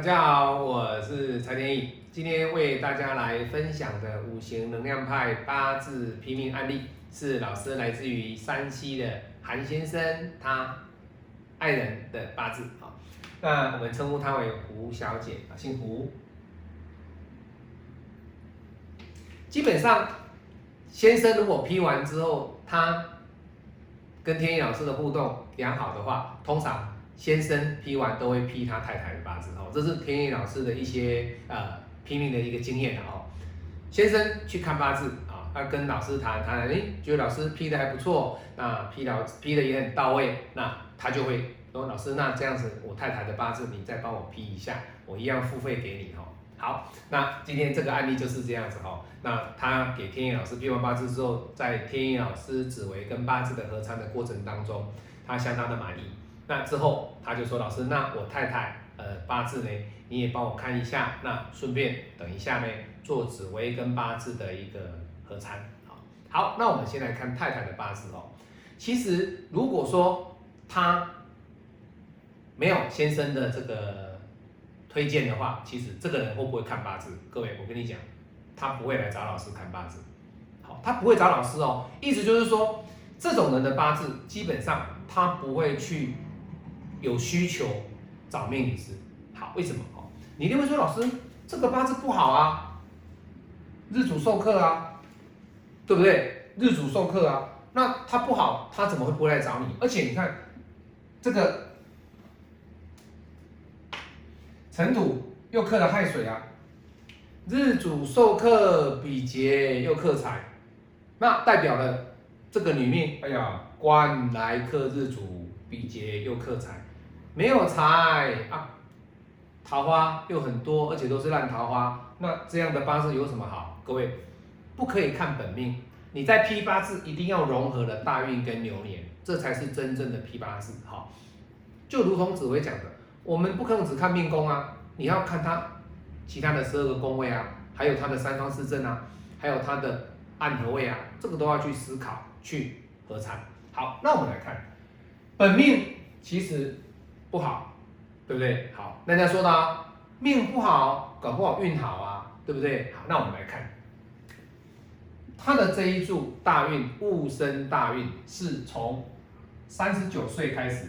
大家好，我是蔡天意，今天为大家来分享的五行能量派八字批命案例，是老师来自于山西的韩先生他爱人的八字啊。那我们称呼她为胡小姐，姓胡。基本上，先生如果批完之后，他跟天意老师的互动良好的话，通常。先生批完都会批他太太的八字哦，这是天意老师的一些呃拼命的一个经验的哦。先生去看八字啊，他跟老师谈谈，哎，觉得老师批的还不错，那批老批的也很到位，那他就会说老师，那这样子我太太的八字你再帮我批一下，我一样付费给你哈。好，那今天这个案例就是这样子哈。那他给天意老师批完八字之后，在天意老师紫薇跟八字的合参的过程当中，他相当的满意。那之后，他就说：“老师，那我太太呃八字呢，你也帮我看一下。那顺便等一下呢，做紫薇跟八字的一个合参。好，好，那我们先来看太太的八字哦。其实如果说他没有先生的这个推荐的话，其实这个人会不会看八字？各位，我跟你讲，他不会来找老师看八字。好，他不会找老师哦。意思就是说，这种人的八字基本上他不会去。有需求找命理师，好，为什么？哦，你一定会说，老师，这个八字不好啊，日主受克啊，对不对？日主受克啊，那他不好，他怎么会不会来找你？而且你看，这个尘土又克了亥水啊，日主受克比劫又克财，那代表了这个女命，哎呀，官来克日主，比劫又克财。没有财啊，桃花又很多，而且都是烂桃花，那这样的八字有什么好？各位不可以看本命，你在批八字一定要融合了大运跟流年，这才是真正的批八字。好，就如同紫薇讲的，我们不可能只看命宫啊，你要看他其他的十二个宫位啊，还有他的三方四正啊，还有他的暗合位啊，这个都要去思考去合参。好，那我们来看本命，其实。不好，对不对？好，那人家说呢命不好，搞不好运好啊，对不对？好，那我们来看他的这一柱大运戊申大运是从三十九岁开始，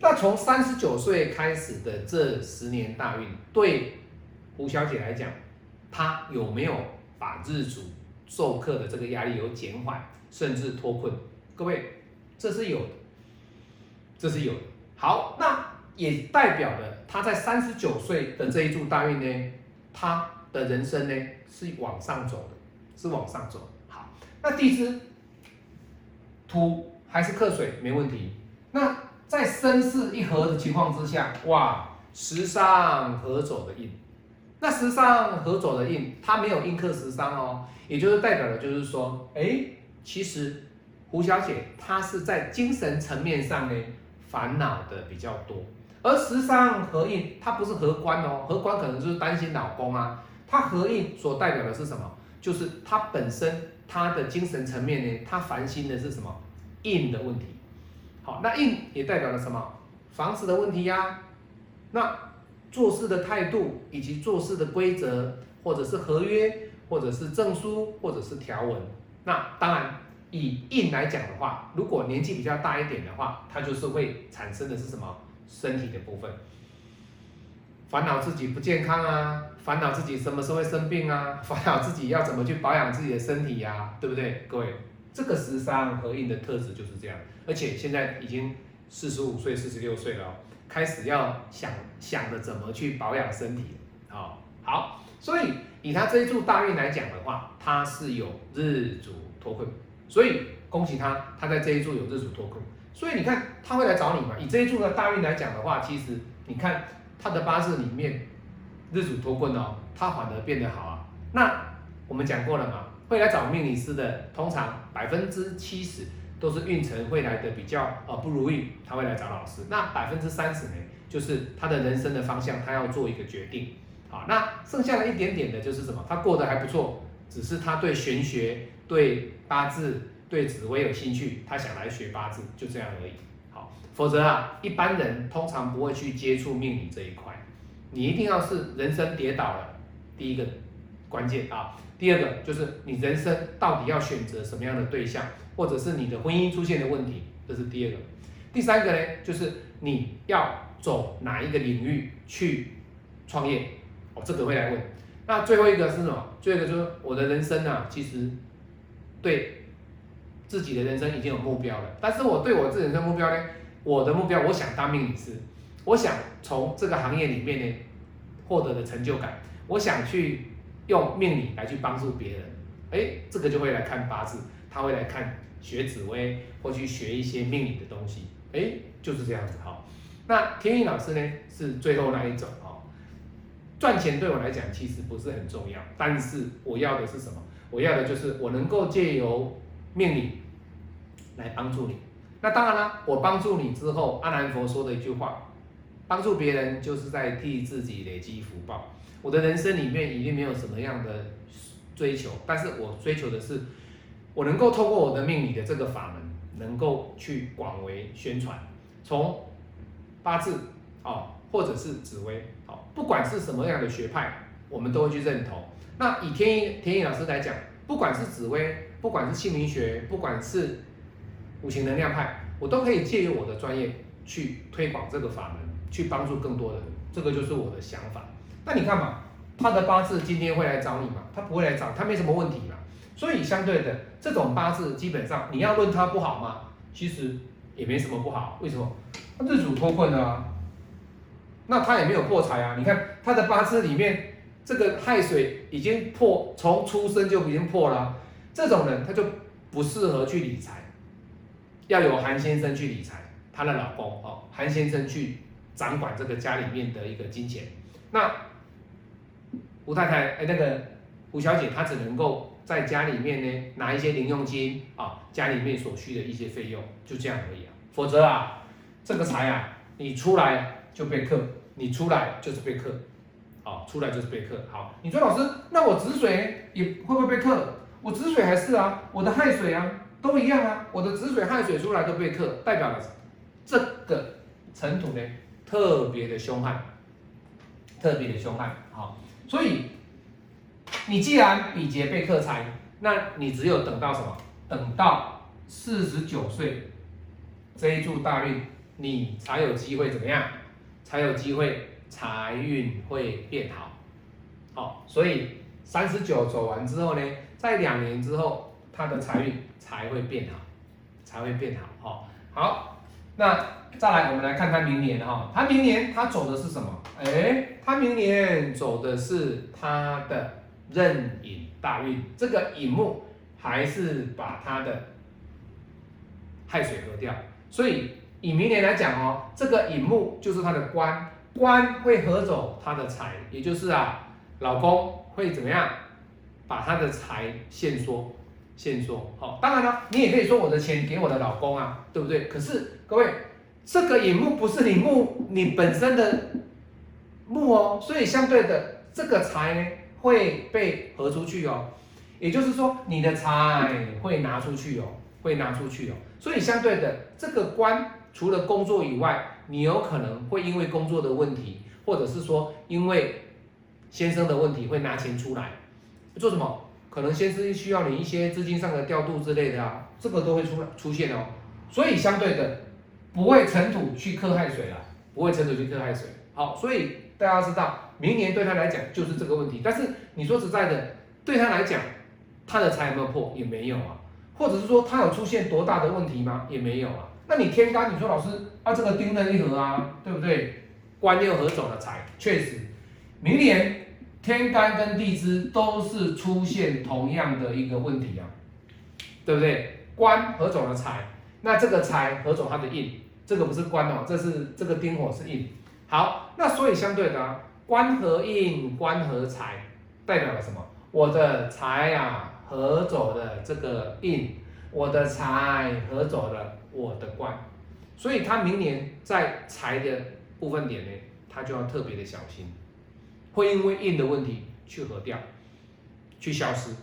那从三十九岁开始的这十年大运，对胡小姐来讲，她有没有把日主授课的这个压力有减缓，甚至脱困？各位，这是有，这是有。好，那也代表了他在三十九岁的这一柱大运呢，他的人生呢是往上走的，是往上走。好，那地支土还是克水没问题。那在身世一合的情况之下，哇，时上合走的印，那时上合走的印，它没有印克时伤哦，也就是代表的就是说，哎，其实胡小姐她是在精神层面上呢。烦恼的比较多，而时上合印，它不是合官哦，合官可能就是担心老公啊。它合印所代表的是什么？就是他本身他的精神层面呢，他烦心的是什么？印的问题。好，那印也代表了什么？房子的问题呀。那做事的态度以及做事的规则，或者是合约，或者是证书，或者是条文。那当然。以印来讲的话，如果年纪比较大一点的话，它就是会产生的是什么身体的部分，烦恼自己不健康啊，烦恼自己什么时候会生病啊，烦恼自己要怎么去保养自己的身体呀，对不对？各位，这个十三合印的特质就是这样，而且现在已经四十五岁、四十六岁了哦，开始要想想着怎么去保养身体，好，好，所以以他这一柱大运来讲的话，他是有日主脱困。所以恭喜他，他在这一柱有日主脱困，所以你看他会来找你嘛？以这一柱的大运来讲的话，其实你看他的八字里面日主脱困哦，他反而变得好啊。那我们讲过了嘛，会来找命理师的，通常百分之七十都是运程会来的比较呃不如意，他会来找老师。那百分之三十呢，就是他的人生的方向，他要做一个决定。好，那剩下的一点点的就是什么？他过得还不错，只是他对玄学。对八字、对紫薇有兴趣，他想来学八字，就这样而已。好，否则啊，一般人通常不会去接触命理这一块。你一定要是人生跌倒了，第一个关键啊。第二个就是你人生到底要选择什么样的对象，或者是你的婚姻出现的问题，这是第二个。第三个呢，就是你要走哪一个领域去创业，哦，这个会来问。那最后一个是什么？最后一个就是我的人生啊，其实对自己的人生已经有目标了，但是我对我自己人生目标呢，我的目标我想当命理师，我想从这个行业里面呢获得的成就感，我想去。用命理来去帮助别人，哎，这个就会来看八字，他会来看学紫薇，或去学一些命理的东西，哎，就是这样子哈。那天意老师呢，是最后那一种哈。赚钱对我来讲其实不是很重要，但是我要的是什么？我要的就是我能够借由命理来帮助你。那当然了，我帮助你之后，阿南佛说的一句话，帮助别人就是在替自己累积福报。我的人生里面已经没有什么样的追求，但是我追求的是，我能够透过我的命理的这个法门，能够去广为宣传，从八字哦，或者是紫薇哦，不管是什么样的学派，我们都会去认同。那以天意天意老师来讲，不管是紫薇，不管是姓名学，不管是五行能量派，我都可以借由我的专业去推广这个法门，去帮助更多的人。这个就是我的想法。那你看嘛，他的八字今天会来找你嘛？他不会来找，他没什么问题嘛。所以相对的，这种八字基本上你要论他不好吗？其实也没什么不好。为什么？他日主脱困啊，那他也没有破财啊。你看他的八字里面这个亥水已经破，从出生就已经破了。这种人他就不适合去理财，要有韩先生去理财，他的老公哦，韩先生去掌管这个家里面的一个金钱。那吴太太，哎，那个吴小姐，她只能够在家里面呢拿一些零用金啊，家里面所需的一些费用，就这样而已啊。否则啊，这个财啊，你出来就被克，你出来就是被克，好，出来就是被克。好，你说老师，那我止水也会不会被克？我止水还是啊，我的亥水啊，都一样啊，我的止水亥水出来都被克，代表了这个尘土呢特别的凶悍，特别的凶悍，好。所以，你既然比劫被克财，那你只有等到什么？等到四十九岁这一柱大运，你才有机会怎么样？才有机会财运会变好。好，所以三十九走完之后呢，在两年之后，他的财运才会变好，才会变好。好，好，那。再来，我们来看他明年哈，他明年他走的是什么？哎，他明年走的是他的壬寅大运，这个寅木还是把他的亥水合掉，所以以明年来讲哦，这个寅木就是他的官，官会合走他的财，也就是啊，老公会怎么样，把他的财限缩，限缩。好，当然了，你也可以说我的钱给我的老公啊，对不对？可是各位。这个引木不是你木你本身的木哦，所以相对的这个财呢会被合出去哦，也就是说你的财会拿出去哦，会拿出去哦，所以相对的这个官除了工作以外，你有可能会因为工作的问题，或者是说因为先生的问题会拿钱出来做什么？可能先生需要你一些资金上的调度之类的啊，这个都会出出现哦，所以相对的。不会尘土去克害水了，不会尘土去克害水。好，所以大家知道，明年对他来讲就是这个问题。但是你说实在的，对他来讲，他的财有没有破？也没有啊。或者是说他有出现多大的问题吗？也没有啊。那你天干，你说老师啊，这个丁壬一合啊，对不对？官又合走了财，确实，明年天干跟地支都是出现同样的一个问题啊，对不对？官合走了财，那这个财合走它的印。这个不是官哦，这是这个丁火是印。好，那所以相对的，啊官和印，官和财，代表了什么？我的财啊合走的这个印，我的财合走了我的官，所以他明年在财的部分点呢，他就要特别的小心，会因为印的问题去合掉，去消失，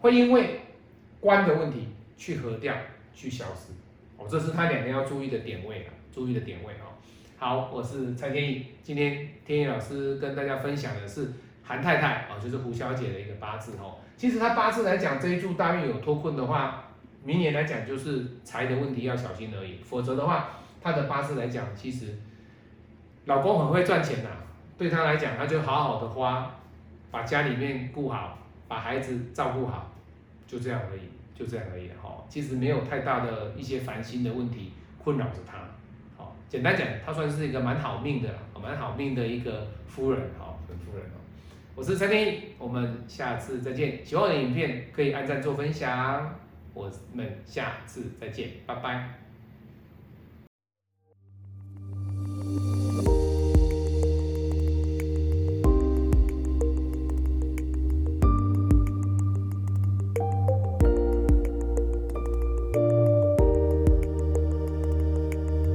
会因为官的问题去合掉，去消失。哦，这是他两个要注意的点位啊，注意的点位啊。好，我是蔡天意，今天天意老师跟大家分享的是韩太太哦，就是胡小姐的一个八字哦。其实她八字来讲，这一柱大运有脱困的话，明年来讲就是财的问题要小心而已，否则的话，她的八字来讲，其实老公很会赚钱呐，对她来讲，她就好好的花，把家里面顾好，把孩子照顾好，就这样而已，就这样而已哈。其实没有太大的一些烦心的问题困扰着她。好，简单讲，她算是一个蛮好命的，蛮好命的一个夫人，好，夫人哦。我是陈天一，我们下次再见。喜欢我的影片可以按赞做分享，我们下次再见，拜拜。